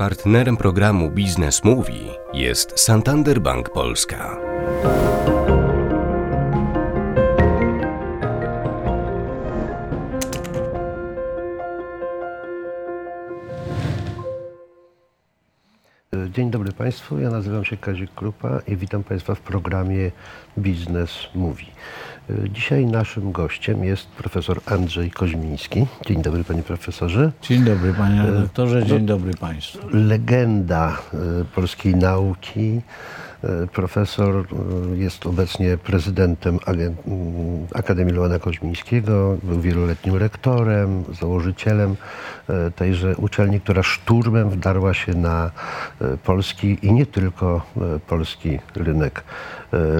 Partnerem programu Biznes Mówi jest Santander Bank Polska. Dzień dobry Państwu, ja nazywam się Kazik Krupa i witam Państwa w programie Biznes Mówi. Dzisiaj naszym gościem jest profesor Andrzej Koźmiński. Dzień dobry Panie Profesorze. Dzień dobry Panie Redaktorze, dzień dobry Państwu. Legenda e, polskiej nauki. E, Profesor e, jest obecnie prezydentem Akademii Leona Koźmińskiego, był wieloletnim rektorem, założycielem e, tejże uczelni, która szturmem wdarła się na polski i nie tylko polski rynek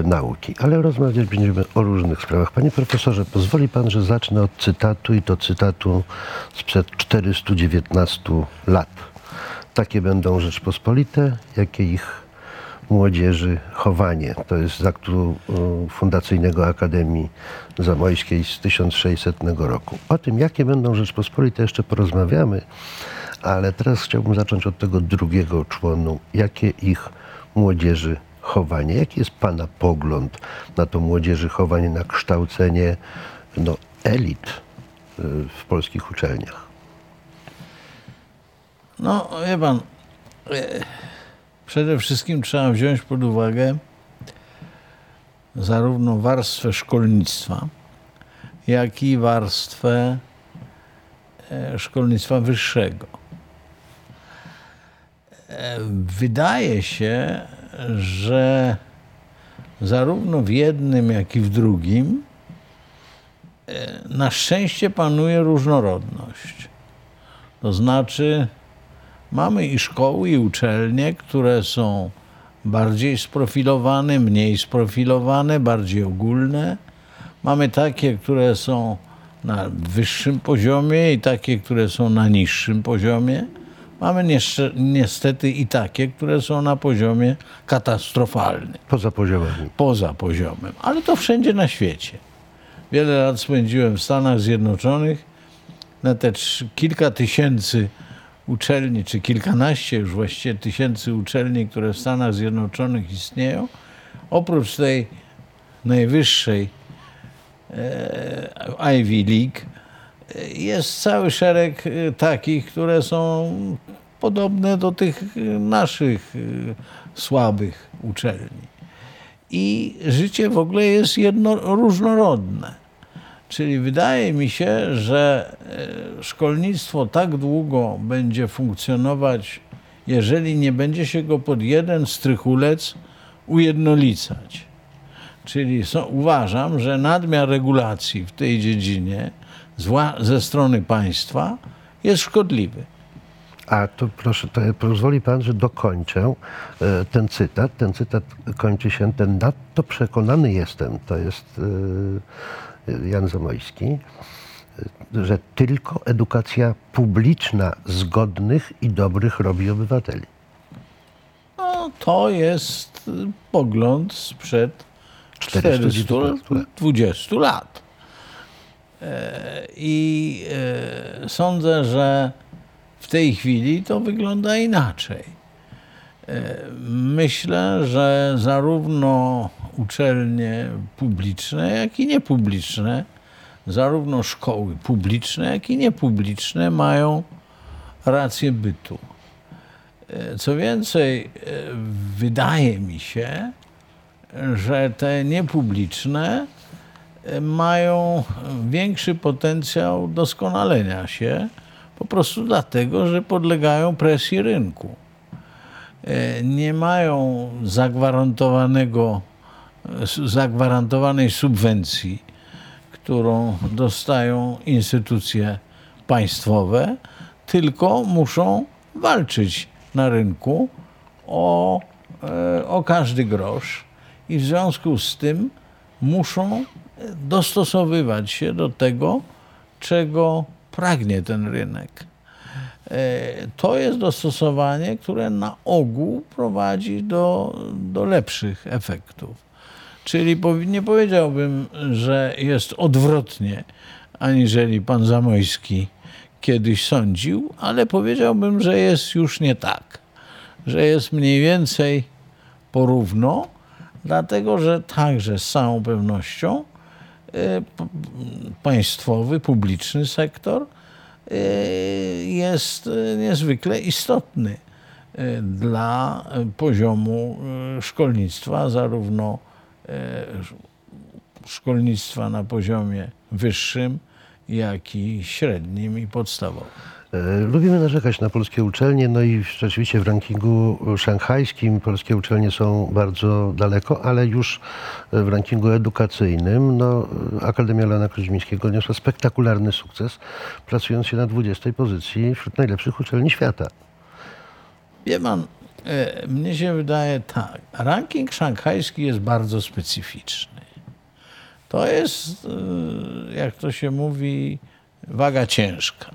nauki. Ale rozmawiać będziemy o różnych sprawach. Panie profesorze, pozwoli pan, że zacznę od cytatu i to cytatu sprzed 419 lat. Takie będą Rzeczpospolite, jakie ich młodzieży chowanie. To jest z aktu y, fundacyjnego Akademii Zamojskiej z 1600 roku. O tym, jakie będą Rzeczpospolite, jeszcze porozmawiamy, ale teraz chciałbym zacząć od tego drugiego członu. Jakie ich młodzieży chowanie? Jaki jest Pana pogląd na to młodzieży chowanie, na kształcenie no, elit y, w polskich uczelniach? No, wie Pan, e, przede wszystkim trzeba wziąć pod uwagę zarówno warstwę szkolnictwa, jak i warstwę e, szkolnictwa wyższego. E, Wydaje się, że zarówno w jednym, jak i w drugim e, na szczęście panuje różnorodność. To znaczy, mamy i szkoły, i uczelnie, które są bardziej sprofilowane, mniej sprofilowane, bardziej ogólne. Mamy takie, które są na wyższym poziomie i takie, które są na niższym poziomie. Mamy niestety i takie, które są na poziomie katastrofalnym Poza poziomami. poza poziomem, ale to wszędzie na świecie. Wiele lat spędziłem w Stanach Zjednoczonych. Na te kilka tysięcy uczelni, czy kilkanaście już właściwie tysięcy uczelni, które w Stanach Zjednoczonych istnieją, oprócz tej najwyższej e, Ivy League, jest cały szereg e, takich, które są podobne do tych e, naszych e, słabych uczelni i życie w ogóle jest jedno, różnorodne. Czyli wydaje mi się, że e, szkolnictwo tak długo będzie funkcjonować, jeżeli nie będzie się go pod jeden strychulec ujednolicać. Czyli so, uważam, że nadmiar regulacji w tej dziedzinie ze strony państwa jest szkodliwy. A to proszę, to pozwoli pan, że dokończę e, ten cytat. Ten cytat kończy się, ten nadto przekonany jestem, to jest e, Jan Zamojski, e, że tylko edukacja publiczna zgodnych i dobrych robi obywateli. No, to jest pogląd sprzed 420 lat. E, I e, sądzę, że w tej chwili to wygląda inaczej. E, Myślę, że zarówno uczelnie publiczne, jak i niepubliczne, zarówno szkoły publiczne, jak i niepubliczne mają rację bytu. E, Co więcej, e, wydaje mi się, że te niepubliczne e, mają większy potencjał doskonalenia się, po prostu dlatego, że podlegają presji rynku. Nie mają zagwarantowanego, zagwarantowanej subwencji, którą dostają instytucje państwowe, tylko muszą walczyć na rynku o, e, o każdy grosz i w związku z tym muszą dostosowywać się do tego, czego pragnie ten rynek. E, To jest dostosowanie, które na ogół prowadzi do, do lepszych efektów. Czyli nie powiedziałbym, że jest odwrotnie, aniżeli pan Zamojski kiedyś sądził, ale powiedziałbym, że jest już nie tak. Że jest mniej więcej porówno, dlatego że także z całą pewnością p- państwowy, publiczny sektor e, jest e, niezwykle istotny dla poziomu szkolnictwa, zarówno szkolnictwa na poziomie wyższym, jak i średnim i podstawowym. E, Lubimy narzekać na polskie uczelnie, no i rzeczywiście w rankingu szanghajskim polskie uczelnie są bardzo daleko, ale już w rankingu edukacyjnym no, Akademia Leona Koźmińskiego odniosła spektakularny sukces, pracując się na 20 pozycji wśród najlepszych uczelni świata. Wie pan, e, mnie się wydaje tak, ranking szanghajski jest bardzo specyficzny. To jest, e, jak to się mówi, waga ciężka.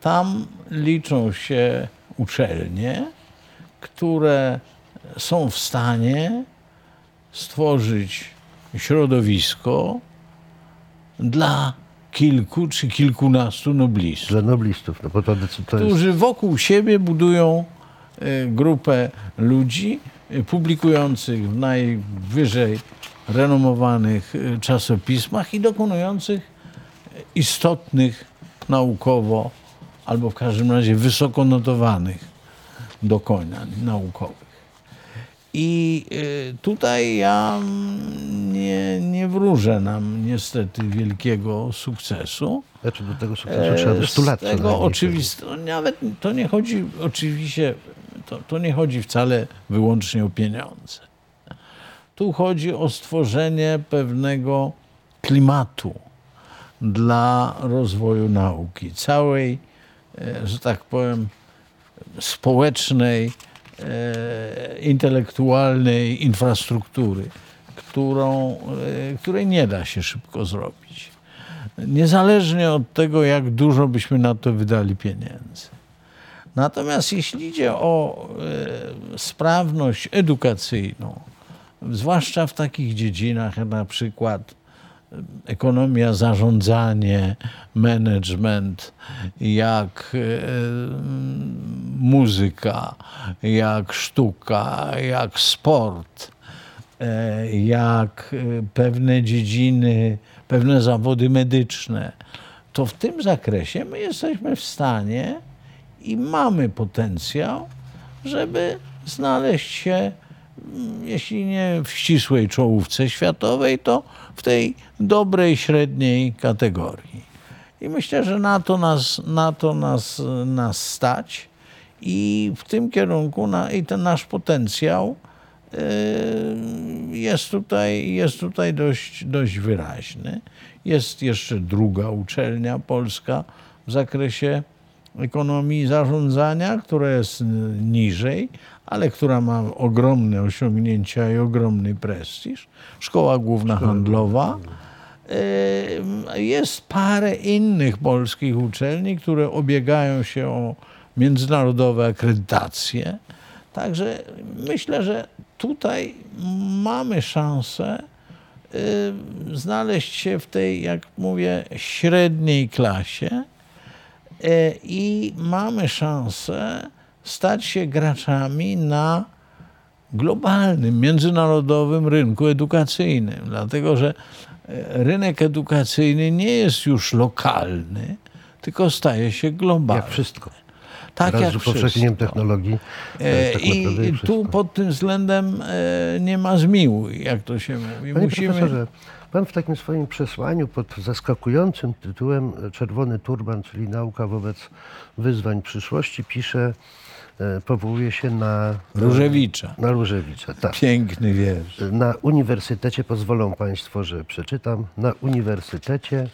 Tam liczą się uczelnie, które są w stanie stworzyć środowisko dla kilku czy kilkunastu noblistów Dla noblistów, no bo to, to jest... którzy wokół siebie budują e, grupę ludzi e, publikujących w najwyżej renomowanych e, czasopismach i dokonujących e, istotnych naukowo, albo w każdym razie wysoko notowanych dokonań naukowych. I e, tutaj ja mm, nie, nie wróżę nam niestety wielkiego sukcesu. Znaczy do tego sukcesu trzeba by 100 lat Z tego oczywiste, no nawet to nie chodzi oczywiście, to, to nie chodzi wcale wyłącznie o pieniądze. Tu chodzi o stworzenie pewnego klimatu dla rozwoju nauki, całej, e, że tak powiem, społecznej, e, intelektualnej infrastruktury, którą, e, której nie da się szybko zrobić. Niezależnie od tego, jak dużo byśmy na to wydali pieniędzy. Natomiast jeśli idzie o e, sprawność edukacyjną, zwłaszcza w takich dziedzinach jak na przykład e, ekonomia, zarządzanie, management, jak e, muzyka, jak sztuka, jak sport, jak pewne dziedziny, pewne zawody medyczne, to w tym zakresie my jesteśmy w stanie i mamy potencjał, żeby znaleźć się, mm, jeśli nie w ścisłej czołówce światowej, to w tej dobrej, średniej kategorii. I myślę, że na to nas, na to nas, nas stać i w tym kierunku na, i ten nasz potencjał yy, jest tutaj, jest tutaj dość, dość wyraźny. Jest jeszcze druga uczelnia polska w zakresie ekonomii zarządzania, która jest niżej, ale która ma ogromne osiągnięcia i ogromny prestiż. Szkoła Główna Handlowa. Y, Jest parę innych polskich uczelni, które obiegają się o międzynarodowe akredytacje. Także myślę, że tutaj mamy szansę znaleźć się w tej, jak mówię, średniej klasie i mamy szansę stać się graczami na globalnym, międzynarodowym rynku edukacyjnym, dlatego że e, rynek edukacyjny nie jest już lokalny, tylko staje się globalny. Jak wszystko. Tak Wraz jak z upowszechnieniem technologii. E, tak I tu pod tym względem e, nie ma zmiłuj, jak to się mówi. Panie Musimy... profesorze, pan w takim swoim przesłaniu pod zaskakującym tytułem Czerwony Turban, czyli nauka wobec wyzwań przyszłości, pisze, e, powołuje się na... Różewicza. Na Różewicza, tak. Piękny wiersz. Na uniwersytecie, pozwolą Państwo, że przeczytam, na uniwersytecie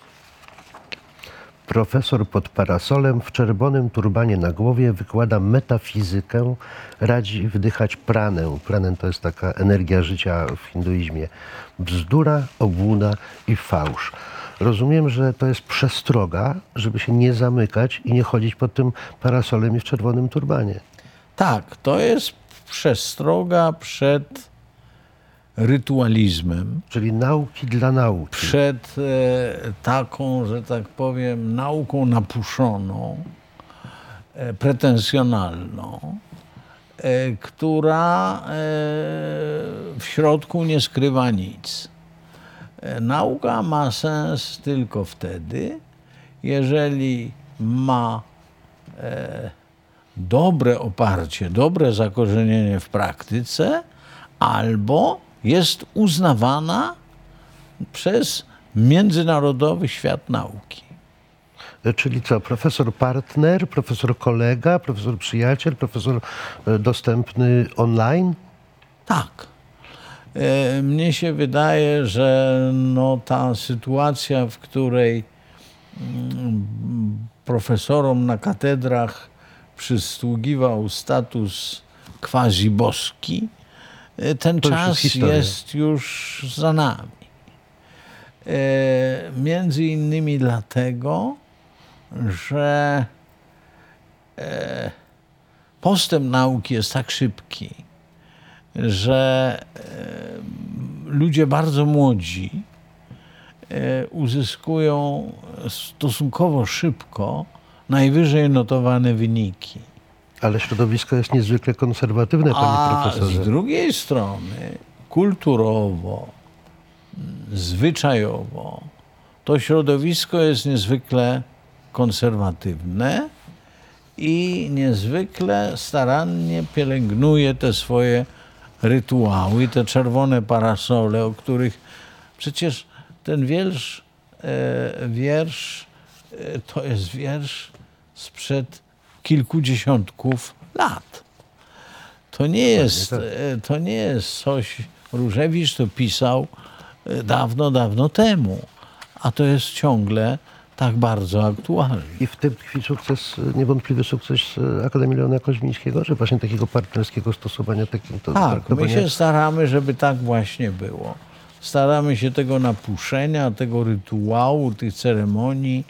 profesor pod parasolem w czerwonym turbanie na głowie wykłada metafizykę, radzi wdychać pranę. Pranę to jest taka energia życia w hinduizmie. Bzdura, obłuda i fałsz. Rozumiem, że to jest przestroga, żeby się nie zamykać i nie chodzić pod tym parasolem i w czerwonym turbanie. Tak, to jest przestroga przed rytualizmem, Czyli nauki dla nauki. przed e, taką, że tak powiem, nauką napuszoną, e, pretensjonalną, e, która e, w środku nie skrywa nic. E, Nauka ma sens tylko wtedy, jeżeli ma e, dobre oparcie, dobre zakorzenienie w praktyce, albo jest uznawana przez międzynarodowy świat nauki. Czyli co, profesor partner, profesor kolega, profesor przyjaciel, profesor e, dostępny online? Tak. E, Mnie się wydaje, że no, ta sytuacja, w której mm, profesorom na katedrach przysługiwał status quasi boski, ten To już jest czas jest już za nami. E, Między innymi dlatego, że e, postęp nauki jest tak szybki, że ludzie bardzo młodzi uzyskują stosunkowo szybko najwyżej notowane wyniki. Ale środowisko jest niezwykle konserwatywne, panie A profesorze. z drugiej strony kulturowo, zwyczajowo to środowisko jest niezwykle konserwatywne i niezwykle starannie pielęgnuje te swoje rytuały, te czerwone parasole, o których przecież ten wiersz, e, wiersz e, to jest wiersz sprzed kilkudziesiątków lat. To nie jest, tak. e, to nie jest coś, Różewicz to pisał e, dawno, dawno temu, a to jest ciągle tak bardzo aktualne. I w tym tkwi sukces, e, niewątpliwy sukces Akademii Leona Koźmińskiego, że właśnie takiego partnerskiego stosowania takim to Tak, my się staramy, żeby tak właśnie było. Staramy się tego napuszenia, tego rytuału, tych ceremonii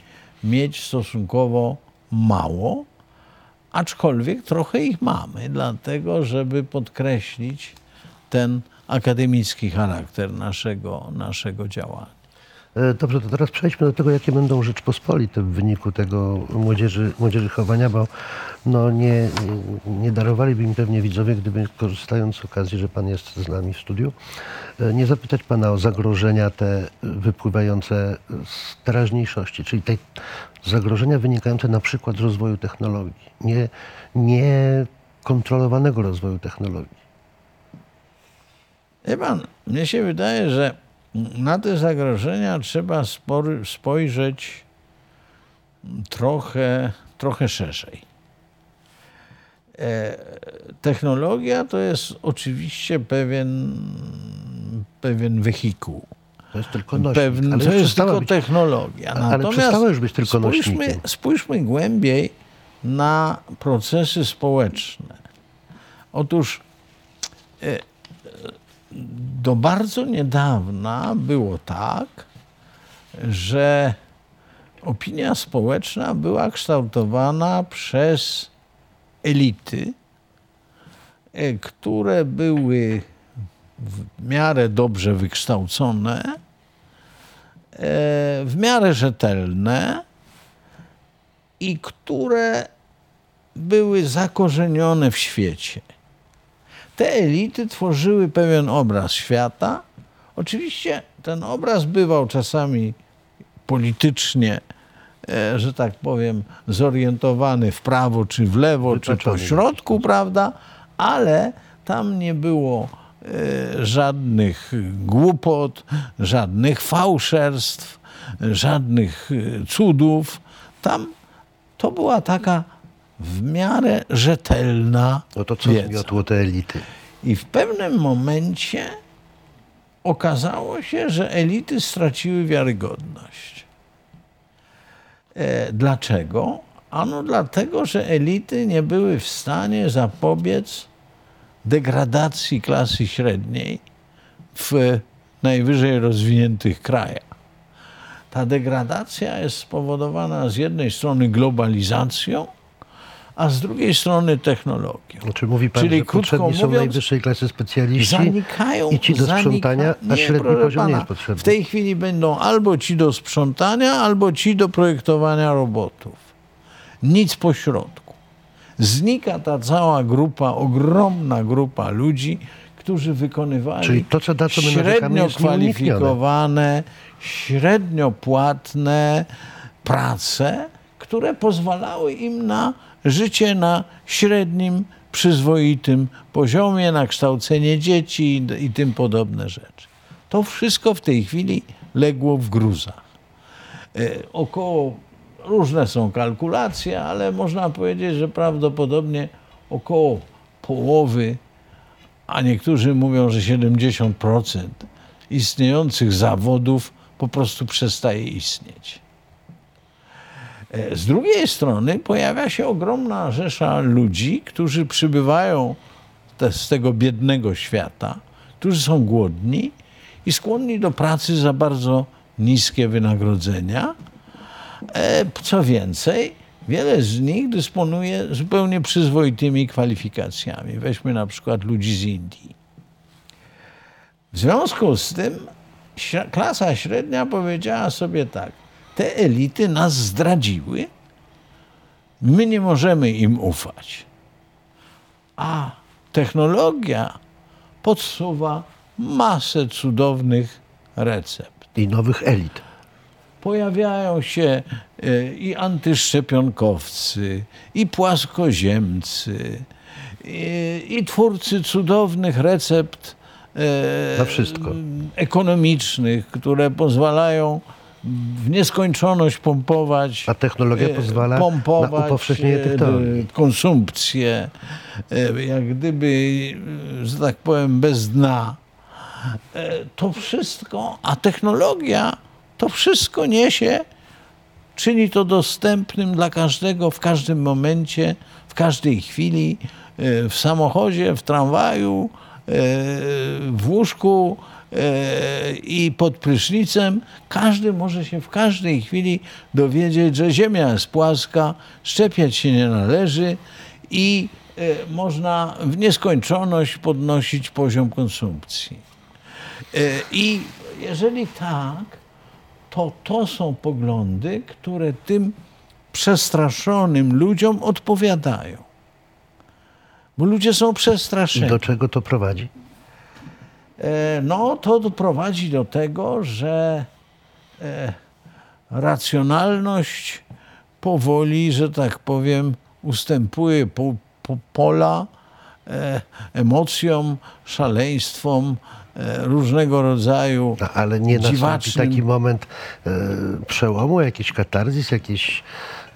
mieć stosunkowo mało, aczkolwiek trochę ich mamy, dlatego żeby podkreślić ten akademicki charakter naszego, naszego działania. E, Dobrze, to teraz przejdźmy do tego, jakie będą Rzeczpospolite w wyniku tego młodzieży, młodzieży chowania, bo no nie, nie darowaliby mi pewnie widzowie, gdyby korzystając z okazji, że pan jest z nami w studiu, e, nie zapytać pana o zagrożenia te wypływające z teraźniejszości, czyli te zagrożenia wynikające na przykład z rozwoju technologii, nie, nie kontrolowanego rozwoju technologii. Wie pan, mnie się wydaje, że na te zagrożenia trzeba spory, spojrzeć trochę, trochę szerzej. E, technologia to jest oczywiście pewien, pewien wehikuł. To jest tylko nośnik, to jest tylko być- technologia. ale przestała już być tylko spójrzmy, nośnikiem. spójrzmy głębiej na procesy społeczne. Otóż e, do bardzo niedawna było tak, że opinia społeczna była kształtowana przez elity, e, które były w miarę dobrze wykształcone, e, w miarę rzetelne i które były zakorzenione w świecie. Te elity tworzyły pewien obraz świata. Oczywiście ten obraz bywał czasami politycznie, e, że tak powiem, zorientowany w prawo czy w lewo, czy po środku, prawda? Ale tam nie było e, żadnych głupot, żadnych fałszerstw, żadnych e, cudów. Tam to była taka w miarę rzetelna No to co wiedza. zmiotło te elity? I w pewnym momencie okazało się, że elity straciły wiarygodność. E, dlaczego? Ano dlatego, że elity nie były w stanie zapobiec degradacji klasy średniej w najwyżej rozwiniętych krajach. Ta degradacja jest spowodowana z jednej strony globalizacją, a z drugiej strony technologią. Znaczy mówi pan, Czyli że potrzebni są mówiąc, najwyższej klasy specjaliści zanikają. i ci do sprzątania, zanika- a średni poziom nie pana, jest potrzebny. W tej chwili będą albo ci do sprzątania, albo ci do projektowania robotów. Nic pośrodku. Znika ta cała grupa, ogromna grupa ludzi, którzy wykonywali Czyli to, co- na co średnio kwalifikowane, średnio płatne prace, które pozwalały im na życie na średnim, przyzwoitym poziomie, na kształcenie dzieci i, i tym podobne rzeczy. To wszystko w tej chwili legło w gruzach. E, około, różne są kalkulacje, ale można powiedzieć, że prawdopodobnie około połowy, a niektórzy mówią, że 70% istniejących zawodów po prostu przestaje istnieć. E, Z drugiej strony pojawia się ogromna rzesza ludzi, którzy przybywają te, z tego biednego świata, którzy są głodni i skłonni do pracy za bardzo niskie wynagrodzenia. E, Co więcej, wiele z nich dysponuje zupełnie przyzwoitymi kwalifikacjami. Weźmy na przykład ludzi z Indii. W związku z tym klasa średnia powiedziała sobie tak, te elity nas zdradziły, my nie możemy im ufać. A technologia podsuwa masę cudownych recept I nowych elit. pojawiają się e, i antyszczepionkowcy, i płaskoziemcy, i, i twórcy cudownych recept e, Na wszystko. ekonomicznych, które pozwalają w nieskończoność pompować. A technologia e, pozwala na pompować upowszechnienie tych e, teorii. konsumpcję, e, jak gdyby, że tak powiem, bez dna. To wszystko, a technologia to wszystko niesie, czyni to dostępnym dla każdego w każdym momencie, w każdej chwili, w samochodzie, w tramwaju, w łóżku i pod prysznicem. Każdy może się w każdej chwili dowiedzieć, że Ziemia jest płaska, szczepiać się nie należy i e, można w nieskończoność podnosić poziom konsumpcji. E, I jeżeli tak, to to są poglądy, które tym przestraszonym ludziom odpowiadają. Bo ludzie są przestraszeni. Do czego to prowadzi? E, No, to doprowadzi do tego, że e, racjonalność powoli, że tak powiem, ustępuje po, po pola e, emocjom, szaleństwom, różnego rodzaju No, ale nie nastąpi taki moment e, przełomu, jakiś katarzis, jakieś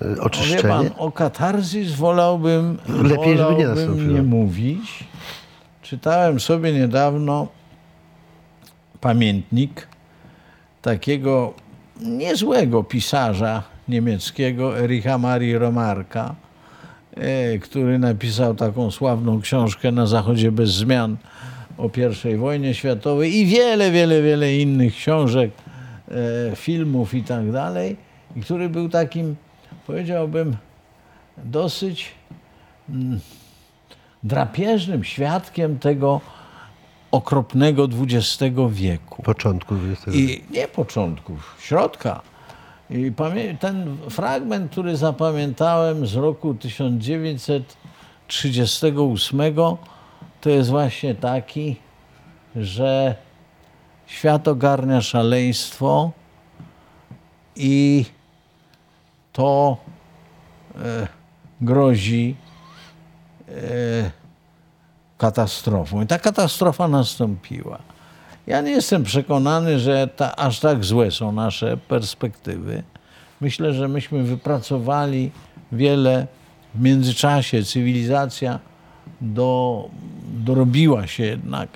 e, pan, oczyszczenie? o katarzis wolałbym, Lepiej, żeby nie wolałbym nastąpiło. nie mówić. Czytałem sobie niedawno pamiętnik takiego niezłego pisarza niemieckiego Ericha Marii Romarka, e, który napisał taką sławną książkę Na Zachodzie bez zmian o I wojnie światowej i wiele, wiele, wiele innych książek, e, filmów i tak dalej, i który był takim, powiedziałbym, dosyć mm, drapieżnym świadkiem tego okropnego XX wieku. Początku XX I nie początków, środka. I ten fragment, który zapamiętałem z roku 1938, to jest właśnie taki, że świat ogarnia szaleństwo i to e, grozi e, katastrofą. I ta katastrofa nastąpiła. Ja nie jestem przekonany, że ta, aż tak złe są nasze perspektywy. Myślę, że myśmy wypracowali wiele w międzyczasie. Cywilizacja do, dorobiła się jednak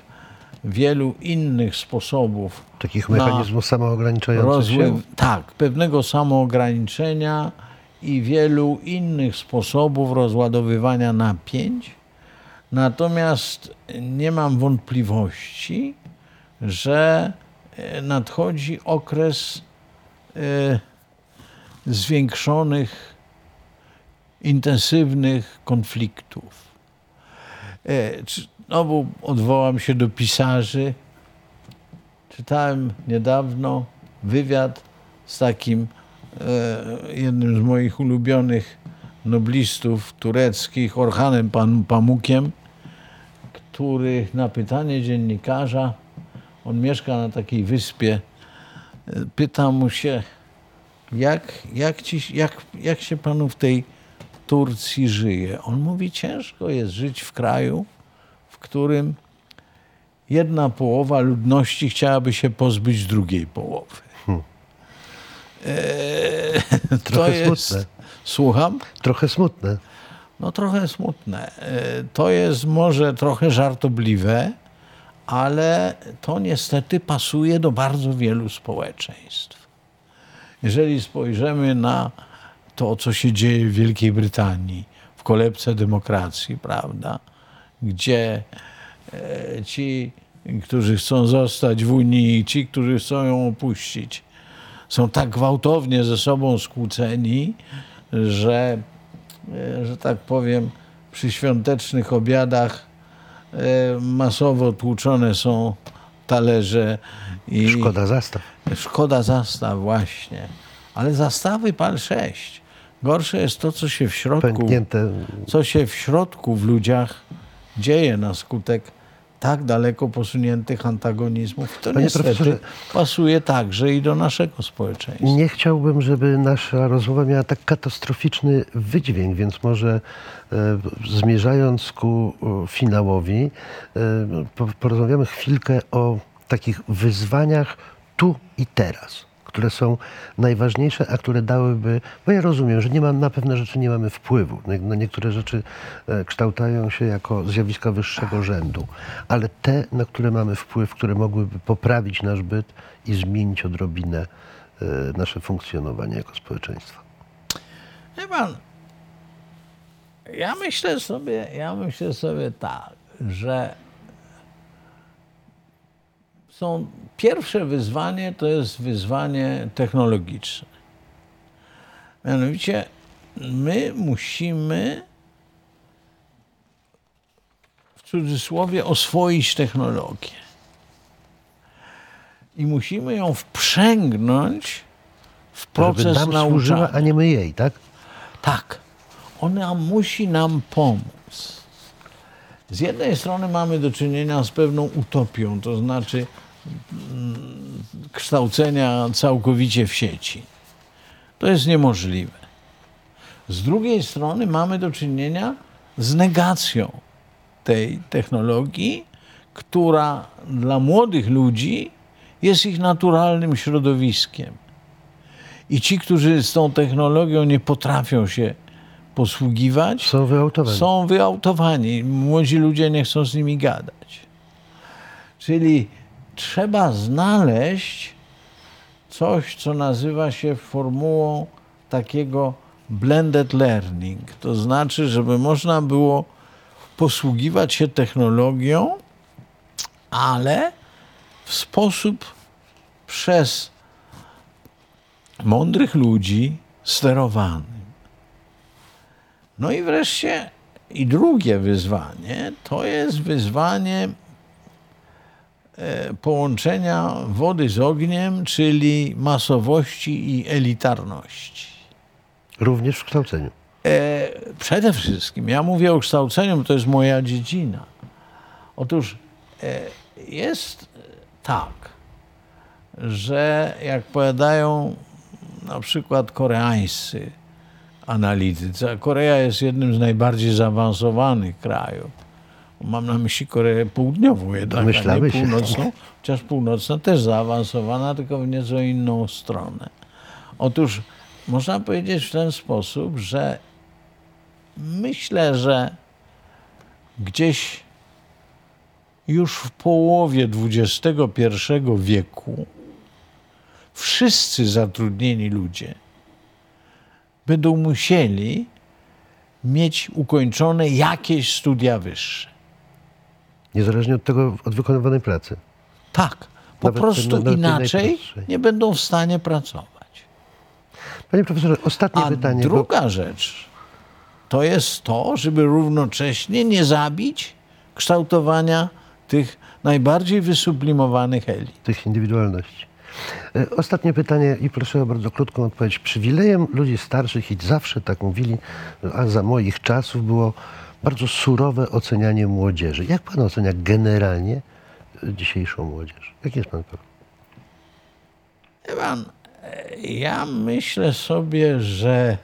wielu innych sposobów Takich mechanizmów samoograniczających się. rozwój, tak, pewnego samoograniczenia i wielu innych sposobów rozładowywania napięć. Natomiast nie mam wątpliwości, że e, nadchodzi okres e, zwiększonych intensywnych konfliktów. E, znowu odwołam się do pisarzy. Czytałem niedawno wywiad z takim jednym z moich ulubionych noblistów tureckich, Orhanem Pamukiem, który na pytanie dziennikarza, on mieszka na takiej wyspie, e, pyta mu się, jak, jak, ci, jak, jak się panu w tej Turcji żyje? On mówi, ciężko jest żyć w kraju, w którym jedna połowa ludności chciałaby się pozbyć drugiej połowy. Hmm. Eee, Trochę jest, smutne. Słucham? Trochę smutne. No trochę smutne. Eee, to jest może trochę żartobliwe, ale to niestety pasuje do bardzo wielu społeczeństw. Jeżeli spojrzymy na to, co się dzieje w Wielkiej Brytanii, w kolebce demokracji, prawda, gdzie e, ci, którzy chcą zostać w Unii, ci, którzy chcą ją opuścić, są tak gwałtownie ze sobą skłóceni, że, e, że tak powiem, przy świątecznych obiadach e, masowo tłuczone są talerze. I szkoda zastaw. Szkoda zastaw, właśnie. Ale zastawy pal 6. Gorsze jest to, co się w środku, Pęknięte. co się w środku w ludziach dzieje na skutek tak daleko posuniętych antagonizmów. To Panie niestety pasuje także i do naszego społeczeństwa. Nie chciałbym, żeby nasza rozmowa miała tak katastroficzny wydźwięk, więc może e, zmierzając ku e, finałowi, e, porozmawiamy chwilkę o takich wyzwaniach tu i teraz które są najważniejsze, a które dałyby, bo ja rozumiem, że nie mam, na pewne rzeczy nie mamy wpływu. Na niektóre rzeczy e, kształtają się jako zjawiska wyższego rzędu, ale te, na które mamy wpływ, które mogłyby poprawić nasz byt i zmienić odrobinę e, nasze funkcjonowanie jako społeczeństwa. Wie pan, ja myślę sobie, ja myślę sobie tak, że są pierwsze wyzwanie to jest wyzwanie technologiczne. Mianowicie my musimy w cudzysłowie oswoić technologię. I musimy ją wprzęgnąć w proces Żeby nam. Służyła, a nie my jej, tak? Tak. Ona musi nam pomóc. Z jednej strony mamy do czynienia z pewną utopią, to znaczy kształcenia całkowicie w sieci. To jest niemożliwe. Z drugiej strony mamy do czynienia z negacją tej technologii, która dla młodych ludzi jest ich naturalnym środowiskiem. I ci, którzy z tą technologią nie potrafią się posługiwać, są wyautowani. Są wyautowani. Młodzi ludzie nie chcą z nimi gadać. Czyli trzeba znaleźć coś, co nazywa się formułą takiego blended learning. To znaczy, żeby można było posługiwać się technologią, ale w sposób przez mądrych ludzi sterowany. No i wreszcie i drugie wyzwanie to jest wyzwanie połączenia wody z ogniem, czyli masowości i elitarności. Również w kształceniu. E, przede wszystkim, ja mówię o kształceniu, bo to jest moja dziedzina. Otóż e, jest tak, że jak powiadają na przykład koreańscy analitycy, a Korea jest jednym z najbardziej zaawansowanych krajów, Mam na myśli Koreę Południową jednak, a nie północną, się. chociaż północna też zaawansowana, tylko w nieco inną stronę. Otóż można powiedzieć w ten sposób, że myślę, że gdzieś już w połowie XXI wieku wszyscy zatrudnieni ludzie będą musieli mieć ukończone jakieś studia wyższe. Niezależnie od tego, od wykonywanej pracy. Tak. Po nawet prostu ten, inaczej nie będą w stanie pracować. Panie profesorze, ostatnie A pytanie. druga bo... rzecz, to jest to, żeby równocześnie nie zabić kształtowania tych najbardziej wysublimowanych elit. Tych indywidualności. E, Ostatnie pytanie i proszę o bardzo krótką odpowiedź. Przywilejem ludzi starszych i zawsze tak mówili, a za moich czasów było bardzo surowe ocenianie młodzieży. Jak pan ocenia generalnie e, dzisiejszą młodzież? Jak jest pan? Wie pan, ja myślę sobie, że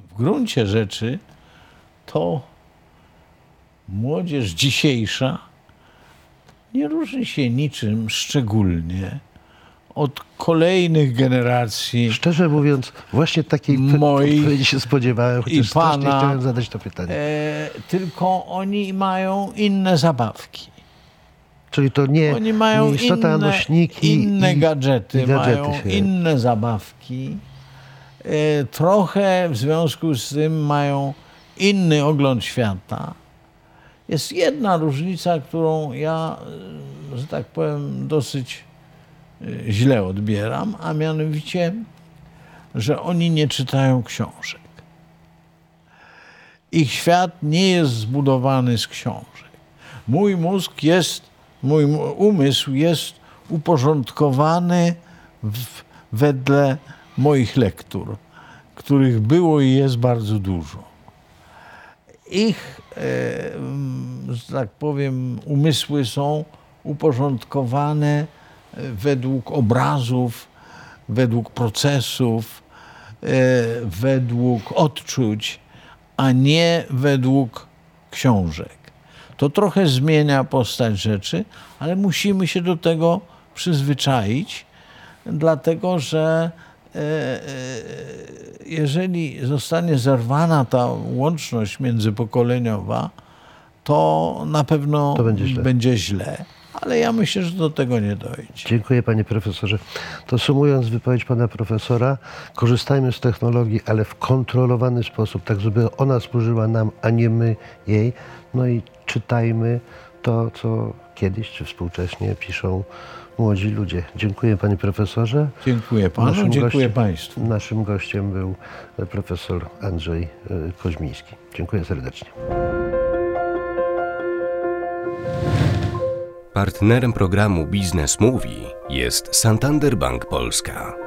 w gruncie rzeczy to młodzież dzisiejsza nie różni się niczym szczególnie od kolejnych generacji Szczerze mówiąc, właśnie takiej Moich odpowiedzi się spodziewałem, chociaż i pana, chciałem zadać to pytanie. e, tylko oni mają inne zabawki. Czyli to nie, Oni mają nie istota, inne, nośniki inne i, gadżety, i gadżety mają się- inne zabawki. E, Trochę w związku z tym mają inny ogląd świata. Jest jedna różnica, którą ja, e, że tak powiem, dosyć źle odbieram, a mianowicie, że oni nie czytają książek. Ich świat nie jest zbudowany z książek. Mój mózg jest, mój umysł jest uporządkowany w, wedle moich lektur, których było i jest bardzo dużo. Ich, e, że tak powiem, umysły są uporządkowane według obrazów, według procesów, e, według odczuć, a nie według książek. To trochę zmienia postać rzeczy, ale musimy się do tego przyzwyczaić, dlatego że e, e, jeżeli zostanie zerwana ta łączność międzypokoleniowa, to na pewno To będzie źle. będzie źle. Ale ja myślę, że do tego nie dojdzie. Dziękuję panie profesorze. To sumując wypowiedź pana profesora, korzystajmy z technologii, ale w kontrolowany sposób, tak żeby ona służyła nam, a nie my jej. No i czytajmy to, co kiedyś czy współcześnie piszą młodzi ludzie. Dziękuję panie profesorze. Dziękuję panu, Naszym dziękuję gościem- państwu. Naszym gościem był profesor Andrzej e, Koźmiński. Dziękuję serdecznie. Partnerem programu Biznes Mówi jest Santander Bank Polska.